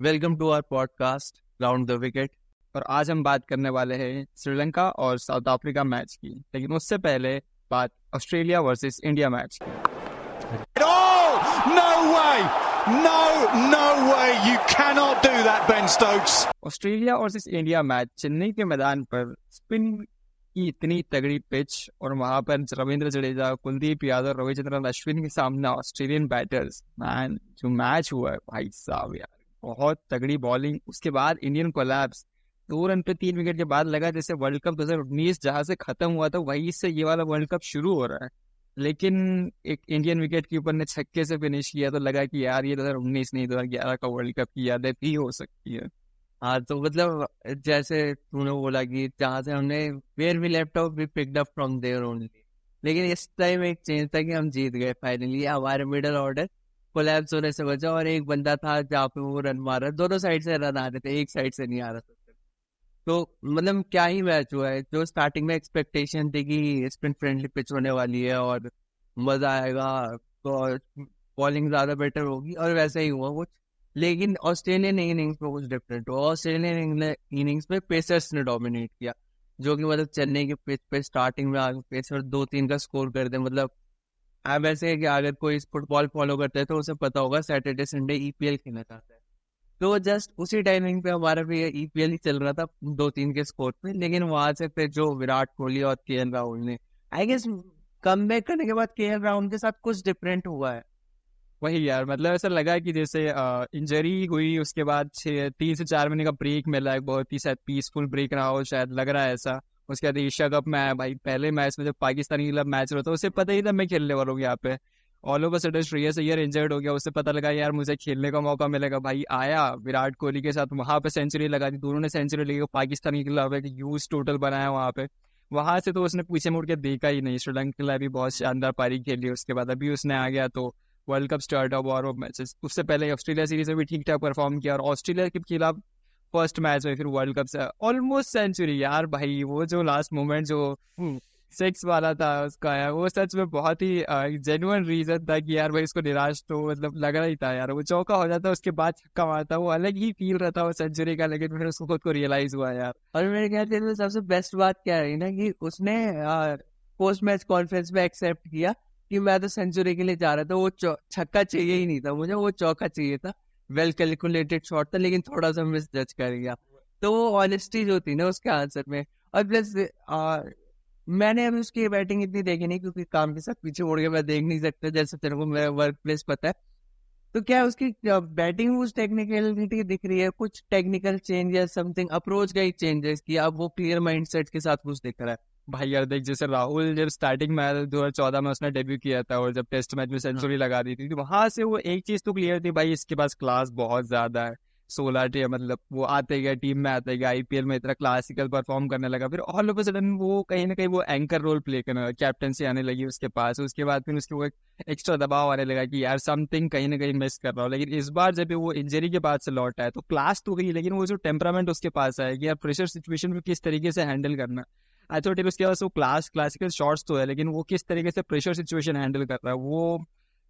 Welcome to our podcast round the wicket और आज हम बात करने वाले हैं श्रीलंका और साउथ अफ्रीका मैच की लेकिन उससे पहले बात ऑस्ट्रेलिया वर्सेस इंडिया मैच की way! No, no way! You cannot do that, Ben Stokes. Australia versus India match Chennai के मैदान पर स्पिन की इतनी तगड़ी पिच और वहाँ पर रविंद्र जडेजा कुलदीप यादव रविचंद्रन अश्विन के सामने ऑस्ट्रेलियन बैटर्स मैन जो मैच हुआ है भाई साहब यार बहुत तगड़ी बॉलिंग उसके बाद इंडियन कोलैप्स दो रन पे तीन विकेट के बाद लगा जैसे वर्ल्ड कप 2019 जहाँ से खत्म हुआ था, वहीं से ये वाला वर्ल्ड कप शुरू हो रहा है। लेकिन एक इंडियन विकेट कीपर ने छक्के से फिनिश किया तो लगा कि यार, ये 2019 नहीं 2011 का वर्ल्ड कप की यादें भी हो सकती है। हाँ तो मतलब जैसे तूने बोला कि जहाँ से हमने where we of we picked up from there only लेकिन इस टाइम एक चेंज था कि हम जीत गए फाइनली हमारे मिडल ऑर्डर कोलैप्स होने से बचा और एक बंदा था जहाँ पे वो रन मार। रहा दोनों साइड से रन आ रहे थे, एक साइड से नहीं आ रहा था। तो मतलब क्या ही मैच हुआ है, जो स्टार्टिंग में एक्सपेक्टेशन थी कि स्पिन फ्रेंडली पिच होने वाली है और मज़ा आएगा तो बॉलिंग ज़्यादा बेटर होगी और वैसा ही हुआ कुछ। लेकिन ऑस्ट्रेलियन इनिंग्स में कुछ डिफरेंट हुआ। ऑस्ट्रेलियन इनिंग्स में पेसर्स ने डोमिनेट किया, जो कि मतलब चेन्नई के पिच पे स्टार्टिंग में आगे पेसर दो तीन का स्कोर कर दे मतलब अब ऐसे है कि अगर कोई फुटबॉल फॉलो करता है तो उसे पता होगा सैटरडे, संडे ईपीएल खेलना चाहता है। तो जस्ट उसी टाइमिंग पे हमारा भी ईपीएल ही चल रहा था दो तीन के स्कोर पे, लेकिन वहाँ से फिर जो विराट कोहली और के एल राहुल ने आई गेस कम बैक करने के बाद के एल राहुल के साथ कुछ डिफरेंट हुआ है। वही यार मतलब ऐसा लगा कि जैसे इंजरी हुई, उसके बाद छः तीन से चार महीने का ब्रेक मिला है, बहुत ही शायद पीसफुल ब्रेक रहा हो, शायद लग रहा है ऐसा। उसके बाद एशिया कप में आया भाई, पहले मैच में जब पाकिस्तानी खिलाफ मैच रहा था, उसे पता ही था मैं खेलने वाला हूँ यहाँ पे। All over sudden Shreyas Iyer injured हो गया उससे पता लगा, यार, मुझे खेलने का मौका मिलेगा। भाई, आया, विराट कोहली के साथ वहाँ पे सेंचुरी लगा दी, दोनों ने सेंचुरी लगी, पाकिस्तान के खिलाफ एक यूज़ टोटल बनाया वहाँ पे। वहाँ से तो उसने पीछे मुड़ के देखा ही नहीं, श्रीलंका के भी बहुत शानदार पारी खेली उसके बाद। अभी उसने आ गया तो वर्ल्ड कप स्टार्ट हुआ और मैचेस उससे पहले ऑस्ट्रेलिया सीरीज़ में भी ठीक ठाक परफॉर्म किया और ऑस्ट्रेलिया के खिलाफ फ़र्स्ट मैच में फिर वर्ल्ड कप से। ऑलमोस्ट सेंचुरी यार भाई वो जो लास्ट मोमेंट जो सिक्स वाला था उसका यार वो सच में बहुत ही जेनुअन रीजन था कि यार भाई इसको निराश तो मतलब लग रहा ही था यार। वो चौका हो जाता उसके बाद छक्का मारता वो अलग ही फील रहता वो सेंचुरी का लेकिन फिर उसको खुद को रियलाइज़ हुआ यार। और मेरे ख्याल से सबसे बेस्ट बात क्या रही ना कि उसने पोस्ट मैच कॉन्फ्रेंस में एक्सेप्ट किया कि मैं तो सेंचुरी के लिए जा रहा था वो छक्का चाहिए ही नहीं था मुझे वो चौका चाहिए था। वेल कैलकुलेटेड शॉट था, लेकिन थोड़ा सा मिस जज कर गया तो वो ऑनेस्टी जो थी ना, उसके आंसर में। और प्लस मैंने अभी उसकी बैटिंग इतनी देखी नहीं, क्योंकि काम के साथ पीछे उड़ गया मैं देख नहीं सकता, जैसे तेरे को मेरा वर्क प्लेस पता है। तो क्या उसकी बैटिंग उस टेक्निकलिटी दिख रही है? कुछ टेक्निकल चेंज या समथिंग अप्रोच का ही चेंजेस कि अब वो क्लियर माइंडसेट के साथ कुछ दिख रहा है। भाई यार देख जैसे राहुल जब स्टार्टिंग में दो हज़ार चौदह में उसने डेब्यू किया था और जब टेस्ट मैच में सेंचुरी लगा दी थी तो वहाँ से वो एक चीज़ तो क्लियर थी भाई इसके पास क्लास बहुत ज़्यादा है। सोलह टी मतलब वो आते गए टीम में आते गए आईपीएल में इतना क्लासिकल परफॉर्म करने लगा। फिर ऑल ऑफ़ सडन वो कहीं ना कहीं वो एंकर रोल प्ले करने लगा कैप्टनसी आने लगी उसके पास। उसके बाद फिर उसके वो एक्स्ट्रा दबाव आने लगा कि यार समथिंग कहीं ना कहीं मिस कर रहा हूँ। लेकिन इस बार जब वो इंजरी के बाद से लौट आया तो क्लास तो गई लेकिन वो जो टेम्परामेंट उसके पास आया कि यार प्रेशर सिचुएशन को किस तरीके से हैंडल करना। आई थॉट उसके पास वो क्लास क्लासिकल शॉट्स तो है लेकिन वो किस तरीके से प्रेशर सिचुएशन हैंडल कर रहा है वो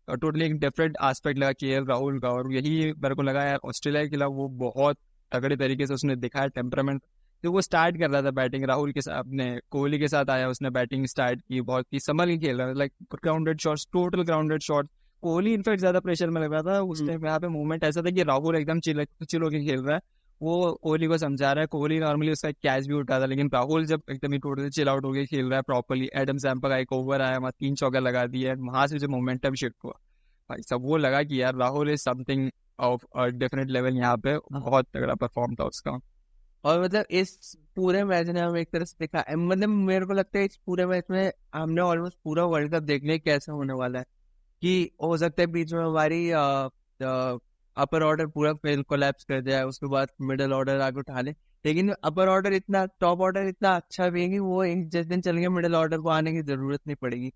टोटली एक डिफरेंट एस्पेक्ट लगा के राहुल का और यही मेरे को लगा यार ऑस्ट्रेलिया के खिलाफ वो बहुत तगड़े तरीके से उसने दिखाया टेम्परामेंट तो वो स्टार्ट कर रहा था बैटिंग राहुल के साथ अपने कोहली के साथ आया उसने बैटिंग स्टार्ट की बहुत ही संभल के खेल रहा था like grounded shots total grounded shot Kohli in fact ज़्यादा प्रेशर में लग रहा था उस टाइम यहाँ पे मूवमेंट ऐसा था कि राहुल एकदम चिल चिल होकर खेल रहा है। वो कोहली को समझा रहा है कोहली नॉर्मली उसका कैच भी उठा था लेकिन राहुल जब एकदम ही टोटल चिल आउट हो गया खेल रहा है प्रॉपरली एडम सैम्पा का एक ओवर आया वहाँ तीन चौका लगा दिया वहाँ से जो मोमेंटम शिफ्ट हुआ। भाई सब वो लगा कि यार Rahul is something of different level यहाँ पे हाँ। बहुत तगड़ा परफॉर्म था उसका। और मतलब इस पूरे मैच ने हम एक तरह से देखा मतलब मेरे को लगता है इस पूरे मैच में हमने ऑलमोस्ट पूरा वर्ल्ड कप देखने कैसे होने वाला है। कि हो सकता है बीच में हमारी अपर ऑर्डर पूरा फेल कोलैप्स कर जाए उसके बाद मिडल ऑर्डर आगे उठा ले। लेकिन अपर ऑर्डर इतना टॉप ऑर्डर इतना अच्छा भी है कि वो एक जिस दिन चल गया मिडिल ऑर्डर को आने की ज़रूरत नहीं पड़ेगी।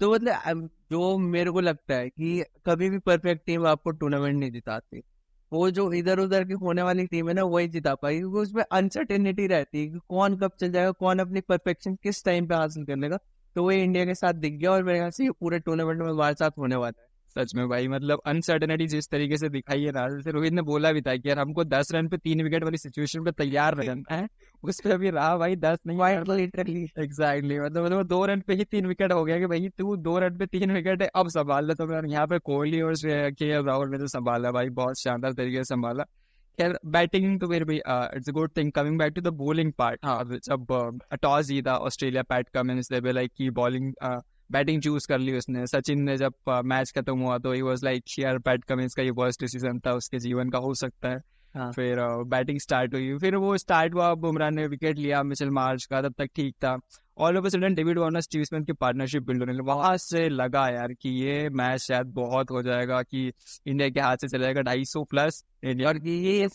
तो मतलब जो मेरे को लगता है कि कभी भी परफेक्ट टीम आपको टूर्नामेंट नहीं जिताती। वो जो इधर उधर की होने वाली टीम है ना, वही जिता पाएगी, क्योंकि उसमें अनसर्टेनिटी रहती है कि कौन कब चल जाएगा, कौन अपनी परफेक्शन किस टाइम पे हासिल कर लेगा। तो वो इंडिया के साथ दिख गया और मेरे ख्याल से ये पूरे टूर्नामेंट में हमारे साथ होने वाला है। सच में भाई मतलब अनसर्टनिटी जिस तरीके से दिखाई है ना जैसे रोहित ने बोला भी था कि यार हमको दस रन पे तीन विकेट वाली सिचुएशन पे तैयार रहना है उस पर अभी रहा भाई दस नहीं एग्जैक्टली मतलब मतलब दो रन पे ही तीन विकेट हो गया कि भाई तू दो रन पे तीन विकेट है अब संभाल ले। तो यहाँ पे कोहली और के राहुल ने तो संभाला भाई बहुत शानदार तरीके से संभाला। खैर बैटिंग तो फिर भी it's a good thing coming back to the bowling part हाँ जब टॉस जीता Australia Pat Cummins they like की बॉलिंग बैटिंग चूज़ कर ली उसने। सचिन ने जब मैच खत्म हुआ तो ही वाज लाइक यार पैट कमिंस का ये वर्स्ट डिसीज़न था उसके जीवन का हो सकता है। हाँ. फिर बैटिंग स्टार्ट हुई। फिर वो स्टार्ट हुआ बुमराह ने विकेट लिया मिचेल मार्च का तब तक ठीक था। All of sudden David Warner Steve Smith की पार्टनरशिप बिल्ड होने वहाँ से लगा यार कि ये मैच शायद बहुत हो जाएगा कि इंडिया के हाथ से चला जाएगा ढाई सौ प्लस और ये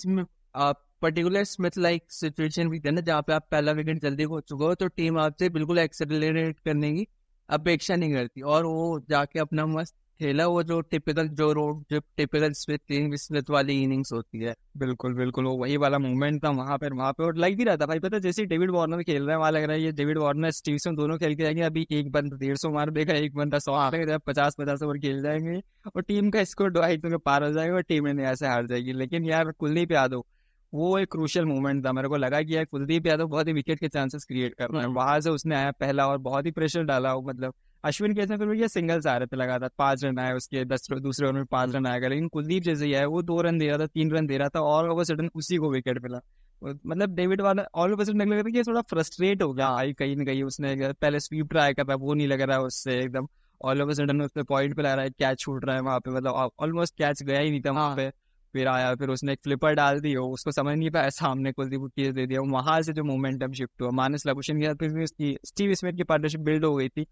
पर्टिकुलर स्मिथ लाइक सिचुएशन भी थी ना जहाँ पे आप पहला विकेट जल्दी हो चुके हो तो टीम आपसे बिल्कुल एक्सेलरेट करने की अपेक्षा नहीं करती। और वो जाके अपना मस्त खेला, वो जो टिपिकल जो रोड जो टिपिकल स्मिथ स्मिथ वाली इनिंग्स होती है। बिल्कुल बिल्कुल, वो वही वाला मूवमेंट था वहाँ पर वहाँ पे और लग भी रहा था। भाई पता जैसे डेविड वार्नर खेल रहे हैं, वहाँ लग रहा है, ये डेविड वार्नर स्टीवसन दोनों खेल के जाएँगे, अभी एक बंदा, डेढ़ सौ मार देगा, एक बंदा सौ मारेगा पचास पचास ओवर खेल जाएँगे। और टीम का स्कोर ढाई सौ पार हो जाएगा, और टीम इंडिया से हार जाएगी। लेकिन यार कुलदीप यादव वो एक क्रूशियल मूवमेंट था। मेरे को लगा कि यार कुलदीप यादव बहुत ही विकेट के चांसेस क्रिएट कर रहे हैं। हम्म। वहाँ से उसने आया पहला और बहुत ही प्रेशर डाला मतलब अश्विन कैसे फिर भैया सिंगल्स आ रहे थे लगातार। पाँच रन आए उसके दस दूसरे ओवर में पाँच रन आएगा लेकिन कुलदीप जैसे ही है वो दो रन दे रहा था तीन रन दे रहा था और ओवर सडन उसी को विकेट मिला। मतलब डेविड वाला ऑल ओवर सडन लग रहा था कि थोड़ा फ्रस्ट्रेट हो गया। आई कहीं ना कहीं उसने पहले स्वीप ट्राई कर रहा वो नहीं लग रहा है उससे एकदम। ऑल ओवर सडन उसने पॉइंट पे ला रहा है कैच छूट रहा है वहाँ पे मतलब ऑलमोस्ट कैच गया ही नहीं था वहाँ पे। फिर आया फिर उसने एक फ्लिपर डाल दी हो उसको समझ नहीं पाया सामने कुलदीप केस दे दिया। वहाँ से जो मोमेंटम शिफ्ट हुआ मानस लबुशन के साथ फिर उसकी स्टीव स्मिथ की पार्टनरशिप बिल्ड हो गई थी।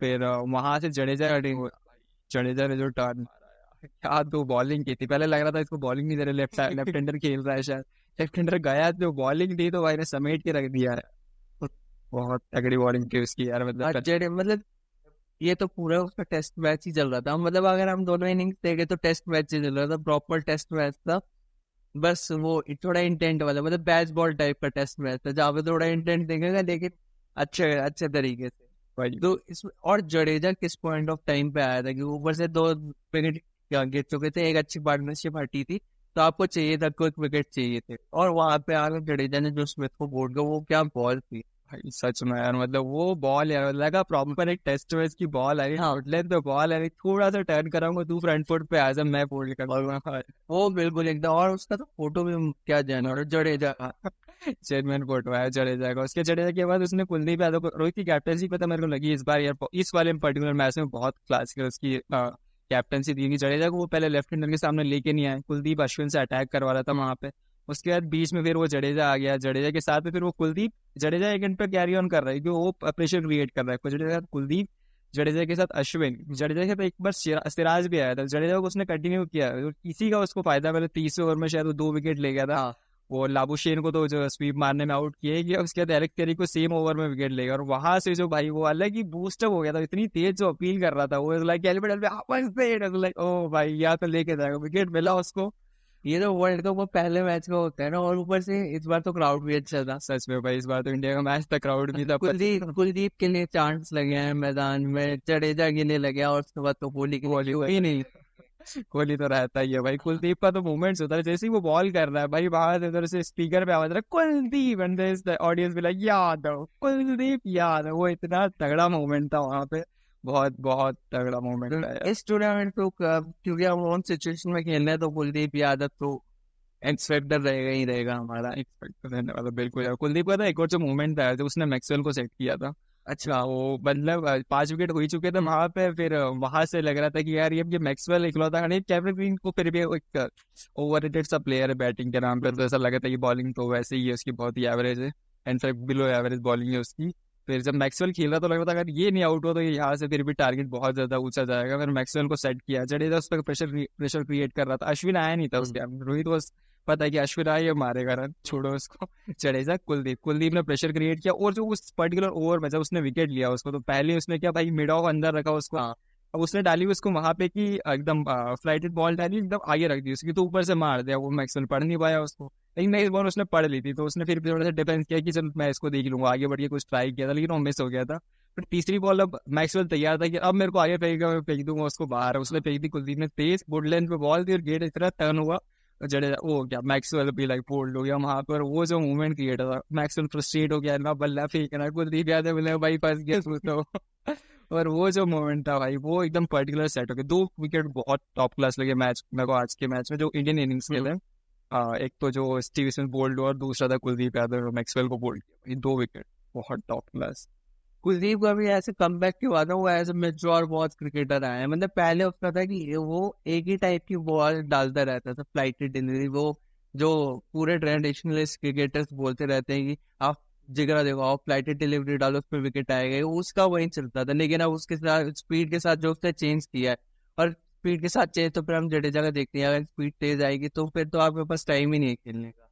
फिर वहाँ से जडेजा जडेजा ने जो टर्न मारा क्या तो बॉलिंग की थी। पहले लग रहा था इसको बॉलिंग नहीं दे रहे लेफ़्ट लेफ़्ट हैंडर खेल रहा है शायद। लेफ़्ट हैंडर गया तो बॉलिंग दी तो भाई ने समेट के रख दिया। है बहुत तगड़ी बॉलिंग की उसकी यार मतलब मतलब ये तो पूरा उसका टेस्ट मैच ही चल रहा था। मतलब अगर हम दोनों इनिंग्स देखे तो टेस्ट मैच ही चल रहा था प्रॉपर टेस्ट मैच था। बस वो थोड़ा इंटेंट वाला मतलब बैच बॉल टाइप का टेस्ट मैच था जहाँ पे थोड़ा इंटेंट देखेगा लेकिन अच्छे अच्छे तरीके से। तो इसमें और जडेजा किस पॉइंट ऑफ़ टाइम पे आया था कि ऊपर से दो विकेट गिर चुके थे एक अच्छी पार्टनरशिप हटी थी तो आपको चाहिए था कोई विकेट चाहिए थे। और वहाँ पे आकर जडेजा ने जो स्मिथ को बोर्ड किया वो क्या बॉल थी। भाई सच में यार मतलब वो बॉल यार लगा प्रॉपर एक टेस्ट मैच की बॉल आई आउटलेट तो बॉल है थोड़ा सा टर्न कराऊँगा तू फ्रंट फुट पे आज मैं फोल्ड कर वो बिल्कुल एकदम और उसका तो फ़ोटो भी क्या जाना और जडेजा चेयरमैन फ़ोटो है जडेजा का उसके जडेजा के बाद उसने कुलदीप यादव को रोहित की कैप्टनसी पता मेरे को लगी इस बार यार इस वाले पर्टिकुलर मैच में बहुत क्लासिकल उसकी कैप्टनसी दी जडेजा को वो पहले लेफ़्ट हैंडर के सामने लेके नहीं आए। कुलदीप अश्विन से अटैक करवा रहा था वहाँ पे। उसके बाद बीच में फिर वो जडेजा आ गया। जडेजा के साथ में फिर वो कुलदीप जडेजा एक एंड पे कैरी ऑन कर रहा है क्योंकि वो प्रेशर क्रिएट कर रहा है। जडेजा कुलदीप जडेजा के साथ अश्विन जडेजा के साथ एक बार सिराज भी आया था। जडेजा को उसने कंटिन्यू किया किसी का उसको फ़ायदा पहले तीसरे ओवर में शायद वो दो विकेट ले गया था। हाँ। वो लाबुशेन को तो जो स्वीप मारने में आउट किया गया उसके बाद एरिक तेरी को सेम ओवर में विकेट लेगा और वहाँ से जो भाई वो अलग ही बूस्टअप हो गया था इतनी तेज जो अपील कर रहा था वो लाइक लाइक ओ भाई या तो लेके जाएगा विकेट मिला उसको। ये तो वर्ल्ड कप वो पहले मैच में होता है ना और ऊपर से इस बार तो क्राउड भी अच्छा था सच में भाई इस बार तो इंडिया का मैच था क्राउड भी था कुलदीप कुलदीप के लिए चांस लगे हैं मैदान में जडेजा लिए लगे और उसके बाद तो कोहली की कोहली ही नहीं। कोहली तो रहता ही है भाई कुलदीप का तो मूवमेंट्स होता है जैसे ही वो बॉल कर रहा है भाई बाहर इधर से स्पीकर पे आवाज़ रहा कुलदीप! एंड ऑडियंस भी लाइक यादव कुलदीप यादव वो इतना तगड़ा मूवमेंट था वहाँ पे। बहुत बहुत तगड़ा मोमेंट है इस टूर्नामेंट को क्योंकि हम ओन सिचुएशन में खेल रहे हैं तो कुलदीप यादव तो एक्सपेक्टर रहेगा ही रहेगा हमारा। एक्सपेक्टर रहने वाला बिल्कुल कुलदीप का था एक और जो मूवमेंट था जो उसने मैक्सवेल को सेट किया था। अच्छा। वो मतलब पाँच विकेट हो ही चुके थे वहाँ पे फिर वहाँ से लग रहा था कि यार ये ये मैक्सवेल इकलौता खड़े कैप्टन ग्रीन को फिर भी एक ओवर रेटेड सा प्लेयर है बैटिंग के नाम पर तो ऐसा लगा था कि बॉलिंग तो वैसे ही है उसकी बहुत ही एवरेज है। In fact below average bowling है उसकी। फिर जब मैक्सवेल खेल रहा तो लग रहा था अगर ये नहीं आउट हो तो यहाँ से फिर भी टारगेट बहुत ज़्यादा ऊँचा जाएगा। फिर मैक्सवेल को सेट किया। जडेजा उस पर प्रेशर प्रेशर क्रिएट कर रहा था। अश्विन आया नहीं था उसके रोहित बस पता है कि अश्विन आया मारेगा रन। छोड़ो उसको। जडेजा कुलदीप। कुलदीप ने प्रेशर क्रिएट किया और जो उस पर्टिकुलर ओवर में जब उसने विकेट लिया उसको तो पहले उसने क्या भाई मिड ऑफ़ अंदर रखा उसको। हाँ। अब उसने डाली उसको वहाँ पे कि एकदम फ्लाइटेड बॉल डाली, एकदम आगे रख दी उसकी तो ऊपर से मार दिया वो मैक्सवेल पढ़ नहीं पाया उसको। लेकिन इस बॉल उसने पढ़ ली थी तो उसने फिर थोड़ा सा डिफेंस किया कि चल मैं इसको देख लूँगा, आगे बढ़ के कुछ ट्राई किया था, लेकिन वो मिस हो गया था। फिर तीसरी बॉल अब मैक्सवेल तैयार था कि अब मेरे को आगे फेंकेगा मैं फेंक दूँगा उसको बाहर। उसने फेंक दी कुलदीप ने, तेज वुडलैंड पे बॉल थी और गेट इस तरह टर्न हुआ जडेजा वो क्या मैक्सवेल भी लाइक बोल्ड हो गया वहाँ पर, वो जो मूवमेंट क्रिएट था मैक्सवेल फ्रस्ट्रेट हो गया ना बल्ला फेंक रहा कुलदीप यादव बोले, भाई फंस गया तो। और वो जो मोमेंट था भाई वो एकदम पर्टिकुलर सेट हो गया। दो विकेट बहुत टॉप क्लास लगे मैच मेरे को आज के मैच में जो इंडियन इनिंग्स खेले। एक तो जो स्टीव स्मिथ बोल्ड और दूसरा था कुलदीप यादव मैक्सवेल को बोल्ड किया दो विकेट बहुत टॉप क्लास कुलदीप का भी ऐसे कम बैक के बाद वो ऐसे मेच्योर बहुत क्रिकेटर आए हैं। मतलब पहले उसका था कि वो एक ही टाइप की बॉल डालता रहता था फ्लाइटेड डिलीवरी वो जो पूरे ट्रेडिशनलिस्ट क्रिकेटर्स बोलते रहते हैं कि आप जिगरा देखो आप फ्लाइटेड डिलीवरी डालो उस पर विकेट आएगा उसका वही चलता था लेकिन अब उसके साथ स्पीड के साथ जो उसने चेंज किया है और स्पीड के साथ चेंज तो फिर हम जडेजा का देखते हैं अगर स्पीड तेज आएगी तो फिर तो आपके पास टाइम ही नहीं है खेलने का।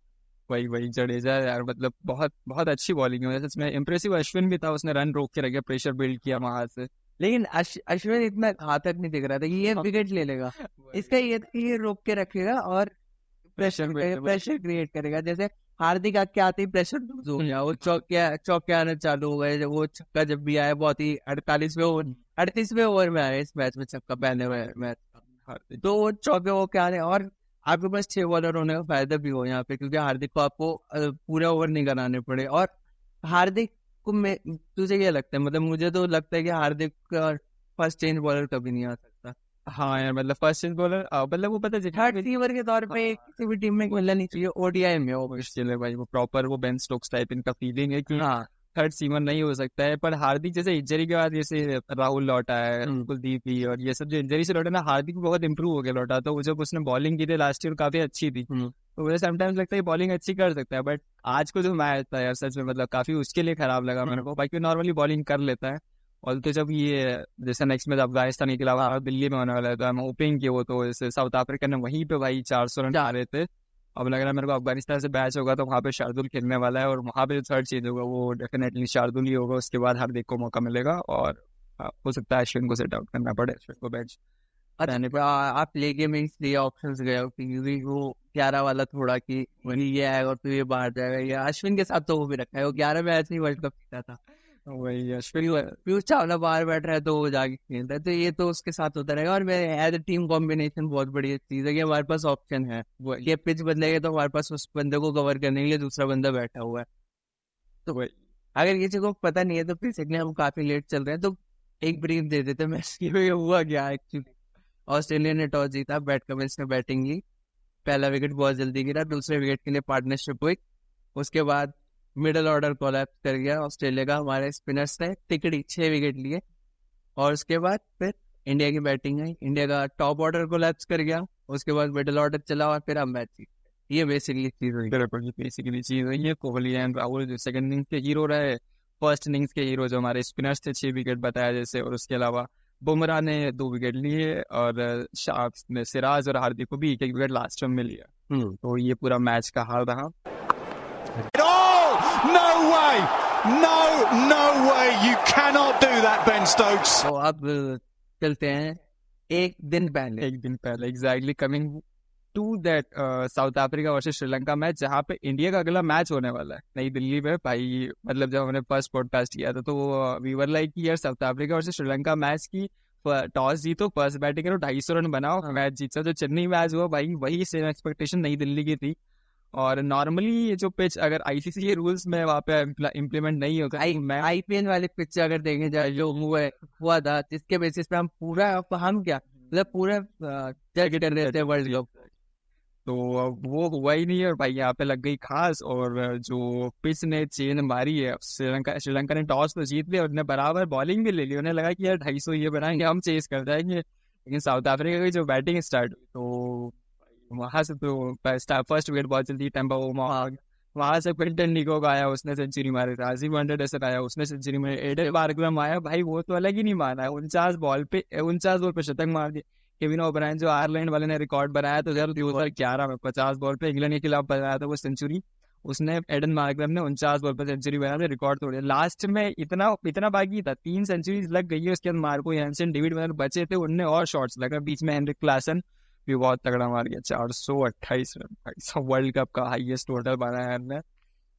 वही वही जडेजा यार मतलब बहुत बहुत अच्छी बॉलिंग है सच में इम्प्रेसिव अश्विन भी था उसने रन रोक के रखे प्रेशर बिल्ड किया वहाँ से। लेकिन अश्विन इतना घातक नहीं दिख रहा था कि ये विकेट ले लेगा। इसका ये ये रोक के रखेगा और प्रेशर प्रेशर क्रिएट करेगा जैसे हार्दिक आके आते ही? प्रेशर हो गया। वो चौके चौके आने चालू हो गए। वो छक्का जब भी आया, बहुत ही अड़तालीसवें ओवर अड़तीसवें ओवर में आया इस मैच में छक्का, पहले हुए मैच तो वो चौके वो क्या आने, और आपके पास छह बॉलर होने का फ़ायदा भी हो यहाँ पे, क्योंकि हार्दिक को आपको पूरे ओवर नहीं कराने पड़े। और हार्दिक को मैं, तुझे क्या लगता है? मतलब मुझे तो लगता है कि हार्दिक फ़र्स्ट चेंज बॉलर कभी नहीं आ हाँ यार मतलब फ़र्स्ट चेंज बॉलर मतलब वो पता थर्ड सीवर के तौर पे हाँ। किसी भी टीम में मिलना नहीं चाहिए ओडीआई में वो भाई वो प्रॉपर वो बेन स्टोक्स टाइप इनका फीलिंग है कि हाँ थर्ड सीमर नहीं हो सकता है पर हार्दिक जैसे इंजरी के बाद जैसे राहुल लौटा है हम्म। कुलदीप भी और ये सब जो इंजरी से लौटा ना हार्दिक बहुत इंप्रूव हो गया लौटा तो जब उसने बॉलिंग की थी लास्ट ईयर काफ़ी अच्छी थी हम्म। तो मुझे समटाइम्स लगता है बॉलिंग अच्छी कर सकता है बट आज को जो मैच था यार सच में मतलब काफ़ी उसके लिए खराब लगा मेरे हम्म। को बाकी नॉर्मली बॉलिंग कर लेता है और तो जब ये जैसे नेक्स्ट मैच अफ़गानिस्तान के अलावा दिल्ली में होने वाला था होपिंग की वो तो जैसे साउथ अफ्रीका ने वहीं पे भाई चार सौ रन आ रहे थे। अब लग रहा है मेरे को अफ़गानिस्तान से बैच होगा तो वहाँ पे शार्दुल खेलने वाला है और वहाँ पे जो थर्ड चीज़ होगा वो डेफिनेटली शार्दुल ही होगा उसके बाद हार्दिक को मौका मिलेगा और हो सकता है अश्विन को सेट आउट करना पड़े अश्विन को बैच अच्छा आप लेके में इसलिए ऑप्शन गए हो क्योंकि वो ग्यारह वाला थोड़ा कि वही ये आएगा और फिर ये बाहर जाएगा या अश्विन के साथ तो वो भी रखा है वो ग्यारह में ऐसे ही वर्ल्ड कप जीता था। वही पीयूष चावला बाहर बैठ रहा है तो वो जाके खेलता है तो ये तो उसके साथ होता रहेगा। और मेरे एज टीम कॉम्बिनेशन बहुत बढ़िया चीज़ है कि हमारे पास ऑप्शन है। ये पिच बदलेगा तो हमारे पास उस बंदे को कवर करने के लिए दूसरा बंदा बैठा हुआ है। तो वही। अगर किसी को पता नहीं है तो बेसिकली हम काफ़ी लेट चल रहे हैं तो एक ब्रीफ दे देते मैच की हुआ क्या एक्चुअली ऑस्ट्रेलिया ने टॉस जीता बैट कमेंस ने बैटिंग ली पहला विकेट बहुत जल्दी गिरा दूसरे विकेट के लिए पार्टनरशिप हुई। उसके बाद मिडल ऑर्डर कोलैप्स कर गया ऑस्ट्रेलिया का हमारे स्पिनर्स ने तिकड़ी छह विकेट लिए। और उसके बाद फिर इंडिया की बैटिंग आई। इंडिया का टॉप ऑर्डर कोलैप्स कर गया उसके बाद मिडल ऑर्डर चला और फिर हम मैच जीत ये बेसिकली चीज़ हुई। बेसिकली चीज़ हुई। है कोहली एंड राहुल जो सेकंड इनिंग्स के हीरो रहे फ़र्स्ट इनिंग्स के हीरो जो हमारे स्पिनर्स थे छह विकेट बताया जैसे। और उसके अलावा बुमराह ने दो विकेट लिए और शार्क्स ने सिराज और हार्दिक को भी एक एक विकेट लास्ट में लिया हम्म। तो ये पूरा मैच का हाल रहा। Way! No, no way! You cannot do that, Ben Stokes. तो अब चलते हैं एक दिन पहले एक दिन पहले exactly coming to that South Africa versus Sri Lanka match जहाँ पे इंडिया का अगला मैच होने वाला है नई दिल्ली में भाई मतलब जब हमने फ़र्स्ट पॉडकास्ट किया था तो वी वर लाइक यार South Africa versus Sri Lanka match की टॉस जीतो फ़र्स्ट बैटिंग करो ढाई सौ रन बनाओ मैच जीता जो चेन्नई मैच हुआ भाई वही सेम एक्सपेक्टेशन नई दिल्ली की थी और नॉर्मली ये जो पिच अगर आईसीसी के रूल्स में वहाँ पे इम्प्लीमेंट नहीं होगा आई, मैं आईपीएल वाले पिच अगर देखे जाए जो हुआ हुआ था जिसके बेसिस पे हम पूरा हम क्या मतलब पूरा जज कर रहे थे वर्ल्ड कप तो वो हुआ ही नहीं है और भाई यहाँ पे लग गई खास और जो पिच ने चेन मारी है श्रीलंका श्रीलंका ने टॉस तो जीत लिया और उन्हें बराबर बॉलिंग भी ले ली। उन्हें लगा कि यार ढाई सौ ये बनाएँगे हम चेस कर जाएँगे। लेकिन साउथ अफ्रीका की जो बैटिंग स्टार्ट हुई तो वहाँ से तो फ़र्स्ट विकेट बहुत जल्दी टेम्पा वहाँ से क्विंटन निको आया, उसने सेंचुरी मारी राजीव वंडर आया, उसने सेंचुरी मारी। एडल बारग्राम आया भाई वो तो अलग ही नहीं माना उनचास बॉल पे उनचास बॉल पे शतक मार दिया केविन ओब्रायन जो आयरलैंड वाले ने रिकॉर्ड बनाया तो दो हज़ार ग्यारह में पचास बॉल पे इंग्लैंड के खिलाफ बनाया था वो सेंचुरी उसने एडन मार्ग्रम ने उनचास बॉल पर सेंचुरी बनाया था रिकॉर्ड तोड़ लास्ट में इतना इतना बाकी था, तीन सेंचुरीज लग गई है उसके बाद मार्को हैंसन डेविड बचे थे, उनने और शॉट्स लगा बीच में हेनरिक क्लासन भी बहुत तगड़ा मार गया चार सौ अट्ठाईस रन भाई सब वर्ल्ड कप का हाईएस्ट टोटल बनाया है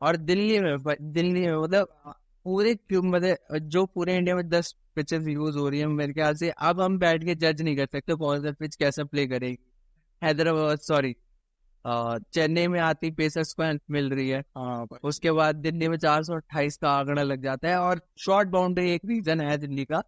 और दिल्ली में दिल्ली में मतलब पूरे मतलब जो पूरे इंडिया में दस पिचेस यूज़ हो रही है मेरे ख्याल से अब हम बैठ के जज नहीं कर सकते कौन सा पिच कैसा प्ले करेगी। हैदराबाद सॉरी चेन्नई में आती पेसर्स को मिल रही है। हाँ उसके बाद दिल्ली में चार सौ अट्ठाईस का आंकड़ा लग जाता है और शॉर्ट बाउंड्री एक रीजन है दिल्ली का।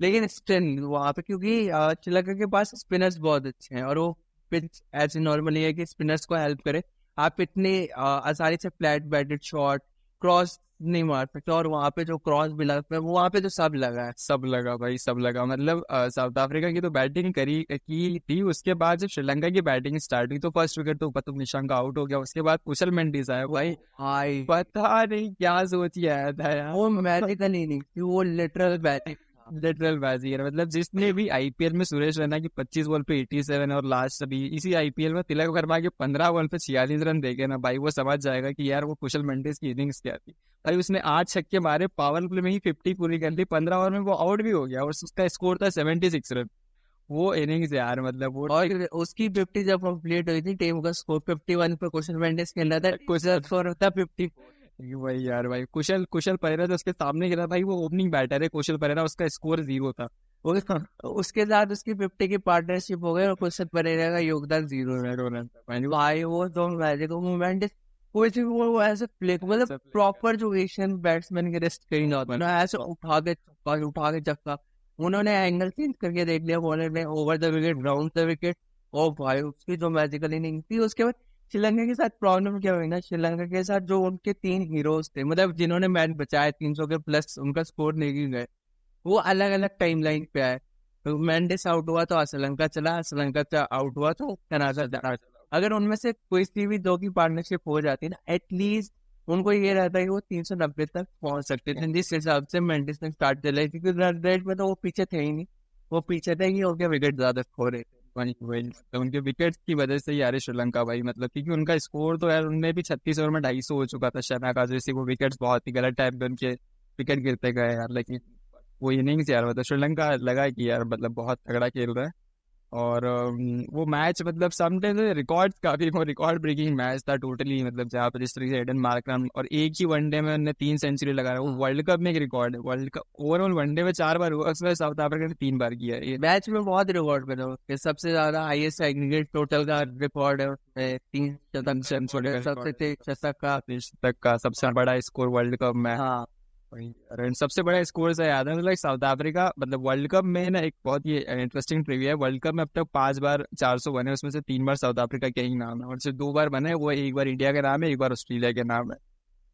लेकिन स्टिल वहाँ पे क्योंकि श्रीलंका के पास स्पिनर्स बहुत अच्छे हैं और वो पिच ऐसे नॉर्मली है कि स्पिनर्स को हेल्प करे। आप इतनी आसानी से फ्लैट बैटेड शॉट क्रॉस नहीं मार सकते और वहाँ पे जो क्रॉस भी लगता है वहाँ पे तो सब लगा है। सब लगा भाई सब लगा। मतलब साउथ अफ्रीका की तो बैटिंग करी की थी उसके बाद जब श्रीलंका की बैटिंग स्टार्ट हुई तो फ़र्स्ट विकेट तो पतुम निशंक आउट हो गया उसके बाद कुशल मेंडिस आया भाई। हाई पता नहीं क्या सोच आया। था यार वो मैजिकल नहीं वो लिटरल बैटिंग लिटरल बाजीगर मतलब जिसने भी आईपीएल में सुरेश रैना की 25 बॉल पे 87 और लास्ट अभी इसी आईपीएल में तिलक वर्मा के 15 बॉल पे छियालीस रन देखे ना भाई, वो समझ जाएगा कि यार वो कुशल मेंडिस की इनिंग्स क्या थी। भाई उसने आठ छक्के मारे पावर प्ले में ही फिफ्टी पूरी कर दी, पंद्रह ओवर में वो आउट भी हो गया और उसका स्कोर था सेवेंटी रन। वो इनिंग्स यार मतलब वो और उसकी फिफ्टी जब कंप्लीट हुई थी टीम का स्कोर फिफ्टी वन पे कुशल मेंडिस खेल रहा था, कुशल स्कोर होता फिफ्टी फोर भाई यार भाई कुशल कुशल परेरा जो उसके सामने गिरा भाई वो ओपनिंग बैटर है कुशल परेरा उसका स्कोर ज़ीरो था। उसके साथ उसकी फिफ्टी की पार्टनरशिप हो गई और कुशल परेरा का योगदान ज़ीरो रन भाई वो तो मोमेंट कोई चीज़ वो ऐसे प्ले मतलब प्रॉपर जो एशियन बैट्समैन के रेस्ट कहीं ना होता ऐसे उठा के उठा के चक्का उन्होंने एंगल चेंज करके देख लिया बॉलर ने over the wicket round the wicket ओ भाई उसकी जो मैजिकल इनिंग थी उसके बाद श्रीलंका के साथ प्रॉब्लम क्या हुई ना? श्रीलंका के साथ जो उनके तीन हीरोज थे मतलब जिन्होंने मैच बचाए तीन सौ के प्लस उनका स्कोर नहीं गए वो अलग अलग टाइम लाइन पे आए। तो मैंडिस आउट हुआ तो श्रीलंका चला, श्रीलंका आउट हुआ तो कनाडा चला। अगर उनमें से कोई सी भी दो की पार्टनरशिप हो जाती ना एटलीस्ट उनको ये रहता है कि वो तीन सौ नब्बे तक पहुँच सकते थे। जिस हिसाब से मैंडिस ने स्टार्ट चलाई, क्योंकि रन रेट में तो वो पीछे थे ही नहीं। वो पीछे थे कि उनके विकेट ज़्यादा खो रहे थे तो उनके विकेट की वजह से ही यार श्रीलंका भाई मतलब क्योंकि उनका स्कोर तो यार उनमें भी छत्तीस ओवर में ढाई सौ हो चुका था शना का जैसे वो विकेट बहुत ही गलत टाइप में उनके विकेट गिरते गए यार, लेकिन वो इनिंग्स यार मतलब श्रीलंका लगा कि यार मतलब बहुत तगड़ा खेल रहा है। और वो मैच मतलब समटाइम्स रिकॉर्ड काफ़ी वो रिकॉर्ड ब्रेकिंग मैच था टोटली मतलब जहाँ पर जिस तरीके से एडन मार्क्रम और एक ही वनडे में उन्होंने तीन सेंचुरी लगा वो वर्ल्ड कप में एक रिकॉर्ड है वर्ल्ड कप ओवरऑल वनडे में चार बार हुआ उसमें साउथ अफ्रीका ने तीन बार किया ये मैच में बहुत रिकॉर्ड बना सबसे ज़्यादा हाईएस्ट एग्रीगेट टोटल का रिकॉर्ड है तीन शतक सबसे शतक का शतक का सबसे बड़ा स्कोर वर्ल्ड कप में। हाँ। सबसे बड़ा स्कोर से याद है मतलब साउथ अफ्रीका मतलब वर्ल्ड कप में ना एक बहुत ही इंटरेस्टिंग प्रीव्यू है। वर्ल्ड कप में अब तक पाँच बार चार सौ बने उसमें से तीन बार साउथ अफ्रीका के ही नाम है और सिर्फ़ दो बार बने वो एक बार इंडिया के नाम है एक बार ऑस्ट्रेलिया के नाम है।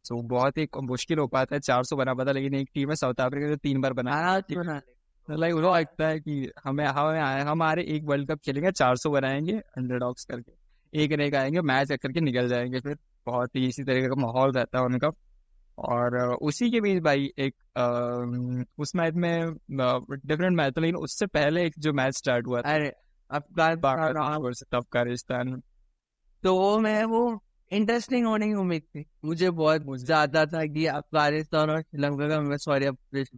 सो बहुत ही मुश्किल हो पाता है चार सौ बना पाता लेकिन एक टीम है साउथ अफ्रीका जो तीन बार बना लाइक वो लगता है कि हमें हमें हमारे एक वर्ल्ड कप खेलेंगे चार सौ बनाएँगे हंड्रेड ऑक्स करके एक एक आएँगे मैच करके निकल जाएँगे फिर बहुत ही इसी तरीके का माहौल रहता है उनका। और उसी के बीच भाई एक आ, उस मैच में डिफरेंट मैच था लेकिन उससे पहले एक जो मैच स्टार्ट हुआ अरे अफ़गानिस्तान। तो वो मैं वो इंटरेस्टिंग होने की उम्मीद थी। मुझे बहुत ज़्यादा था कि अफ़गानिस्तान और श्रीलंका का सॉरी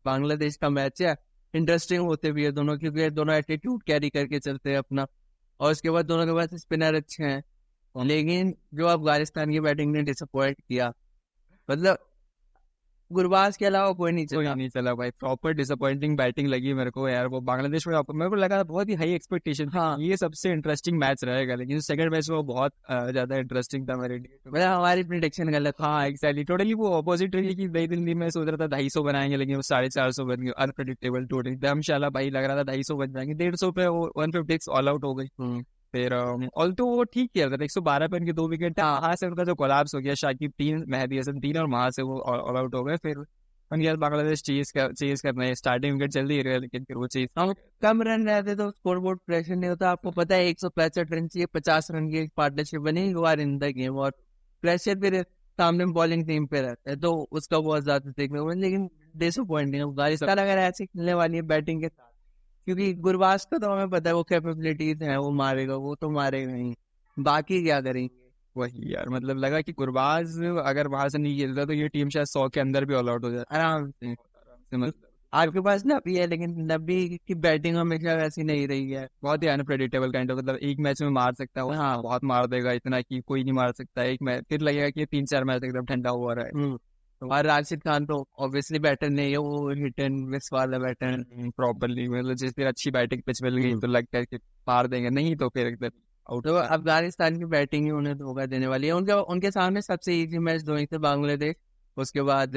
बांग्लादेश का मैच है इंटरेस्टिंग होते भी है दोनों क्योंकि दोनों एटीट्यूड कैरी करके चलते हैं अपना। और उसके बाद दोनों के पास स्पिनर अच्छे हैं। लेकिन जो अफ़गानिस्तान की बैटिंग ने डिसअपॉइंट किया मतलब गुरबाज के अलावा कोई नहीं चला। नहीं चला भाई। प्रॉपर डिसअपॉइंटिंग बैटिंग लगी मेरे को यार वो बांग्लादेश में मेरे को लगा बहुत ही हाई एक्सपेक्टेशन हाँ। ये सबसे इंटरेस्टिंग मैच रहेगा लेकिन सेकंड मैच में वो बहुत ज़्यादा इंटरेस्टिंग था मेरे लिए। मतलब हमारी प्रिडिक्शन गलत हाँ एक्सैक्टली टोटली वो अपोजिट रही की नई दिल्ली में सोच रहा था ढाई सौ बनाएँगे लेकिन वो साढ़े चार सौ बन गए। अनप्रडिक्टेबल टोटली धर्मशाला भाई लग रहा था ढाई सौ बन जाएँगे। डेढ़ सौ पे वन फिफ्टी ऑल आउट हो गई। हम्म। फिर ऑल तो वो ठीक किया था एक सौ बारह पे उनके दो विकेट थे वहाँ से उनका जो कोलाब्स हो गया शाकिब तीन मेहदी हसन तीन और वहाँ से वो ऑल आउट हो गए फिर उनके बाद बांग्लादेश चेज कर चेज करना है स्टार्टिंग विकेट जल्दी रहे लेकिन फिर वो चेज हम कम रन रहते तो स्कोर बोर्ड प्रेशर नहीं होता। आपको पता है एक सौ पैंसठ रन चाहिए पचास रन की एक पार्टनरशिप बनी बार इन द गेम और प्रेशर फिर सामने बॉलिंग टीम पे रहता है तो उसका बहुत ज़्यादा देखने को लेकिन डिसअपॉइंटिंग अफ़गानिस्तान अगर ऐसे खेलने वाली है बैटिंग के साथ क्योंकि गुरबाज का तो हमें पता है वो कैपेबिलिटीज है, वो मारेगा, वो तो मारेगा नहीं बाकी क्या करेंगे? वही यार मतलब लगा कि गुरबाज अगर वहाँ से नहीं खेलता तो ये टीम शायद सौ के अंदर भी ऑल आउट हो जाए। आराम से मतलब आपके पास नबी है, लेकिन नबी की बैटिंग हमेशा वैसी नहीं रही है। बहुत ही अनप्रेडिक्टेबल काइंड ऑफ़ मतलब एक मैच में मार सकता है हाँ बहुत मार देगा इतना कि कोई नहीं मार सकता। एक मैच फिर लगेगा कि तीन चार मैच एकदम ठंडा हुआ रहा है। हम्म। और राशिद खान तो ऑब्वियसली बैटर नहीं है वो हिट एंड मिस वाला बैटर प्रॉपरली मतलब जिस दिन अच्छी बैटिंग पिच मिल गई तो लगता है कि मार देंगे नहीं तो फिर एकदम आउट तो अफ़गानिस्तान की बैटिंग ही उन्हें धोखा देने वाली है। उनके उनके सामने सबसे इजी मैच दो थे बांग्लादेश उसके बाद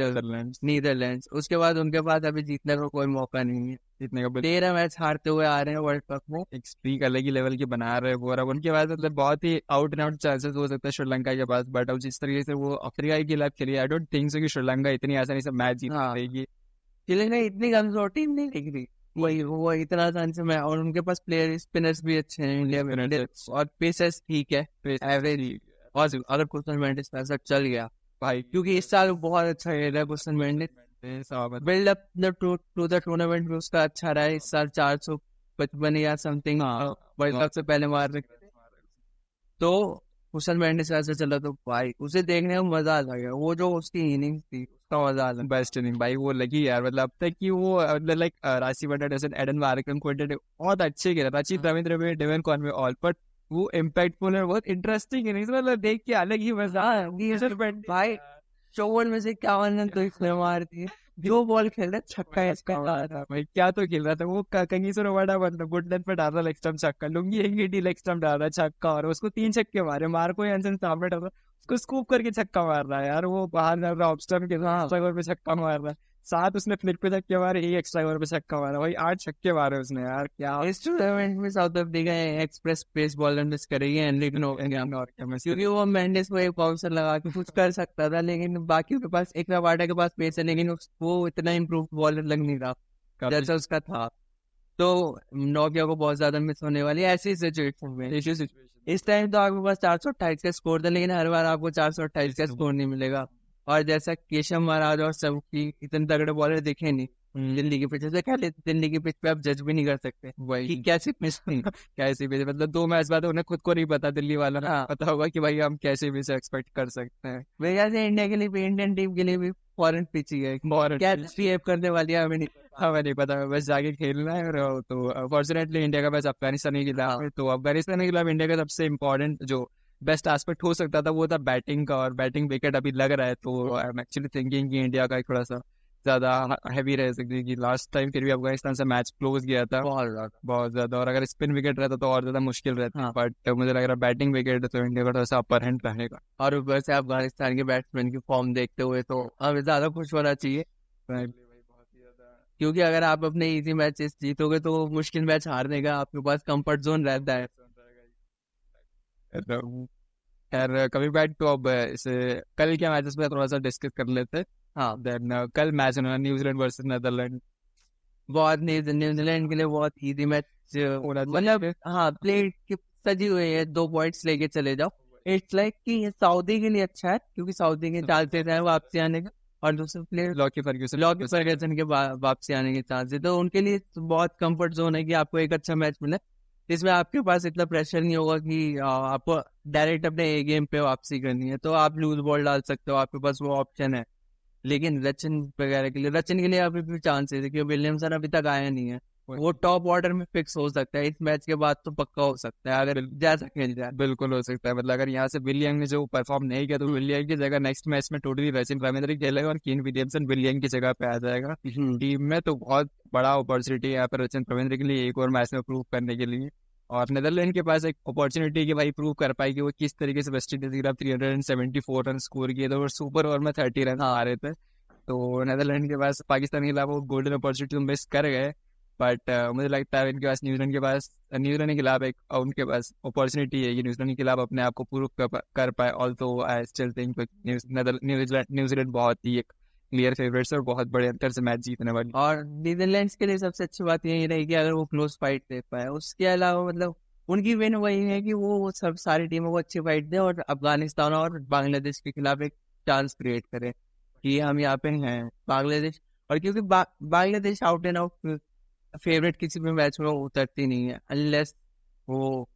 नीदरलैंड उसके बाद उनके पास अभी जीतने का को कोई मौका नहीं है। जीतने का तेरह मैच हारते हुए आ रहे हैं वर्ल्ड कप में। एक स्ट्रीक अलग ही लेवल की बना रहे हैं वो अब उनके बाद मतलब बहुत ही आउट एंड आउट चांसेस हो सकता है श्रीलंका के पास बट अब जिस तरीके से वो अफ्रीका के खिलाफ खेली आई डोंट थिंक सो कि श्रीलंका इतनी आसानी से मैच जीत हाँ। पाएगी। श्रीलंका इतनी कमज़ोर टीम नहीं दिख रही। वही वो इतना आसान से मैं और उनके पास प्लेयर स्पिनर्स भी अच्छे हैं इंडिया में। और पेसर्स ठीक है एवरेज और अगर कुशन मेंडिस चल गया भाई क्योंकि इस साल बहुत अच्छा खेल रहा है Kusal Mendis build up to the tournament में उसका अच्छा रहा है इस साल चार सौ पचपन या समथिंग हाँ। वर्ल्ड कप से पहले मार रहे तो कुशन मेंडिस ऐसा चला तो भाई उसे देखने में मज़ा आ गया वो जो उसकी इनिंग्स थी उसका मज़ा आ बेस्ट इनिंग भाई वो लगी यार मतलब अब तक की वो लाइक राशि एडन बहुत अच्छे खेला रचित हाँ। रविंद्र में डेवन कॉनवे ऑल बट वो इम्पैक्टफुल है बहुत इंटरेस्टिंग इनिंग्स मतलब देख के अलग ही मज़ा भाई चौवन में से इक्यावन रन तो इसने मार दिए जो बॉल खेल रहा छक्का इसका रहा था। भाई क्या तो खेल रहा था वो कहीं से बड़ा मतलब लेंथ पे डाल रहा लेग स्टंप छक्का लुंगी एक गिटी लेग स्टंप डाल रहा है छक्का और उसको तीन छक्के मारे मार को एंसन सामने डाल रहा उसको स्कूप करके छक्का मार रहा है यार वो बाहर जा रहा ऑफ़ स्टंप के साथ पे छक्का मार रहा है। सात उसने फ्लिक पे छक्के मारे एक एक्स्ट्रा ओवर पे छक्का मारा। भाई आठ छक्के मारे उसने यार क्या इस टूर्नामेंट में South Africa express pace bowler miss करेगी एनरिक नो और क्या मैं क्योंकि वो मेंडिस को एक बाउंसर लगा के कुछ कर सकता था लेकिन बाकी के पास एक रवाडा के पास पेस है लेकिन वो इतना इम्प्रूव बॉलर लग नहीं रहा। जैसा उसका था। तो नोकिया को बहुत ज़्यादा मिस होने वाली है ऐसी सिचुएशन में। इस टाइम तो आपके पास चार सौ अट्ठाईस का स्कोर था लेकिन हर बार आपको चार सौ अट्ठाईस का स्कोर नहीं मिलेगा। और जैसा केशव महाराज और सब की इतने तगड़े बॉलर दिखे नहीं दिल्ली की पिच से खेले दिल्ली की पिच पे आप जज भी नहीं कर सकते कि वही। कैसे मिस कैसे भी मतलब दो मैच बाद उन्हें खुद को नहीं पता दिल्ली वाला हाँ। पता होगा कि भाई हम कैसे भी से एक्सपेक्ट कर सकते हैं। वजह से इंडिया के लिए भी इंडियन टीम के लिए भी फॉरन पिच ही है। क्या बिहेव करने वाली है हमें नहीं पता। हमें नहीं पता बस जाके खेलना है और तो फॉर्चुनेटली इंडिया का बस अफ़गानिस्तान ही खिलाफ तो अफ़गानिस्तान के खिलाफ इंडिया का सबसे इम्पोर्टेंट जो बेस्ट एस्पेक्ट हो सकता था वो था बैटिंग का और बैटिंग विकेट अभी लग रहा है तो आई एम एक्चुअली थिंकिंग कि इंडिया का थोड़ा सा ज़्यादा हैवी रह सकती है कि लास्ट टाइम फिर भी अफ़गानिस्तान से मैच क्लोज गया था। बहुत ज़्यादा। बहुत ज़्यादा और अगर स्पिन विकेट रहता तो और ज़्यादा मुश्किल रहता। हाँ। बट मुझे लग रहा है बैटिंग विकेट तो इंडिया का थोड़ा सा अपर हैंड रहेगा। और ऊपर से अफ़गानिस्तान के बैट्समैन की फॉर्म देखते हुए तो हमें ज़्यादा खुश होना चाहिए। क्योंकि अगर आप अपने इजी मैचेस जीतोगे तो मुश्किल मैच हारने का आपके पास कंफर्ट जोन रहता है। खैर कभी बैक तो अब इसे कल के मैचेस पे थोड़ा सा डिस्कस कर लेते हैं। हाँ। देन कल मैच होना न्यूजीलैंड वर्सेस नेदरलैंड बहुत न्यूजीलैंड के लिए बहुत इजी मैच मतलब हाँ प्लेट की सजी हुई है दो पॉइंट्स लेके चले जाओ। इट्स लाइक कि ये सऊदी के लिए अच्छा है क्योंकि सऊदी के चांसेस है वापसी आने का और दूसरे player Lockie Ferguson Lockie Ferguson के वापसी आने के चांसेस तो उनके लिए तो बहुत कंफर्ट जोन है कि आपको एक अच्छा मैच मिले। इसमें आपके पास इतना प्रेशर नहीं होगा कि आपको डायरेक्ट अपने ए गेम पे वापसी करनी है तो आप लूज बॉल डाल सकते हो, आपके पास वो ऑप्शन है। लेकिन रचिन वगैरह के लिए, रचिन के लिए अभी भी चांसेस है, क्योंकि विलियमसन अभी तक आया नहीं है। वो टॉप ऑर्डर में फिक्स हो सकता है। इस मैच के बाद तो पक्का हो सकता है अगर जैसा खेल जाए बिल्कुल हो सकता है। मतलब अगर यहाँ से विलियम ने जो परफॉर्म नहीं किया तो विलियम की जगह नेक्स्ट मैच में टोटली रचिन रविंद्र खेलेगा और कीन विलियमसन विलियम की जगह पे आ जाएगा। टीम में तो बहुत बड़ा अपॉर्चुनिटी है यहाँ पर रचिन रविंद्र के लिए एक और मैच में प्रूव करने के लिए। और नेदरलैंड के पास एक अपॉर्चुनिटी कि भाई प्रूव कर पाए कि वो किस तरीके से वेस्ट इंडीज के खिलाफ three hundred and seventy four run score किए थे और सुपर ओवर में थर्टी रन आ रहे थे। तो नेदरलैंड के पास पाकिस्तान के खिलाफ वो गोल्डन अपॉर्चुनिटी मिस कर गए। बट uh, मुझे लगता है इनके पास न्यूजीलैंड के पास न्यूजीलैंड के खिलाफ एक उनके पास अपॉर्चुनिटी है कि न्यूजीलैंड के खिलाफ अपने आप को प्रूव कर, पाए। ऑल तो I still think New Zealand New Zealand बहुत ही एक क्लियर फेवरेट है और बहुत बड़े अंतर से मैच जीतने वाली। और नीदरलैंड्स के लिए सबसे अच्छी बात यही रहेगी अगर वो क्लोज फाइट दे पाए उसके अलावा मतलब उनकी विन वही है कि वो सब सारी टीमों को अच्छी फाइट दे और अफ़गानिस्तान और बांग्लादेश के खिलाफ एक चांस क्रिएट करे कि हम यहाँ पे हैं बांग्लादेश। और क्योंकि Bangladesh out and out favourite किसी भी मैच में उतरती नहीं है अनलेस वो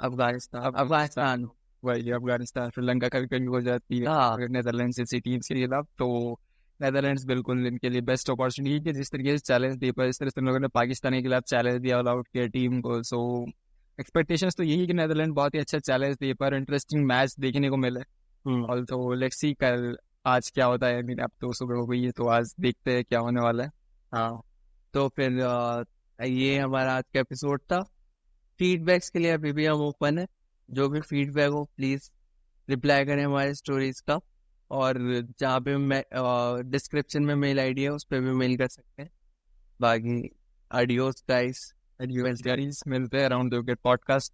अफ़गानिस्तान अफ़गानिस्तान। वही अफ़गानिस्तान श्रीलंका कभी कभी हो जाती है। नेदरलैंड जैसी टीम्स के खिलाफ तो नेदरलैंड्स बिल्कुल इनके लिए बेस्ट अपॉर्चुनिटी है जिस तरीके से चैलेंज दे पाए इस तरह से लोगों ने पाकिस्तान के खिलाफ चैलेंज दिया ऑल आउट किया टीम को। सो एक्सपेक्टेशंस तो यही कि नेदरलैंड बहुत ही अच्छा चैलेंज दे पर इंटरेस्टिंग मैच देखने को मिले। हम्म। ऑल्सो लेट्स सी कल आज क्या होता है अब तो सुबह हो गई है तो आज देखते हैं क्या होने वाला है। हाँ। तो फिर ये हमारा आज का एपिसोड था। फीडबैक्स के लिए अभी भी हम ओपन है। जो भी फीडबैक हो प्लीज़ रिप्लाई करें हमारे स्टोरीज का। और जहाँ पे डिस्क्रिप्शन में मेल आईडी है, उस पर भी मेल कर सकते हैं। बाकी अडियोस गाइस मिलते हैं अराउंड पॉडकास्ट पॉडकास्ट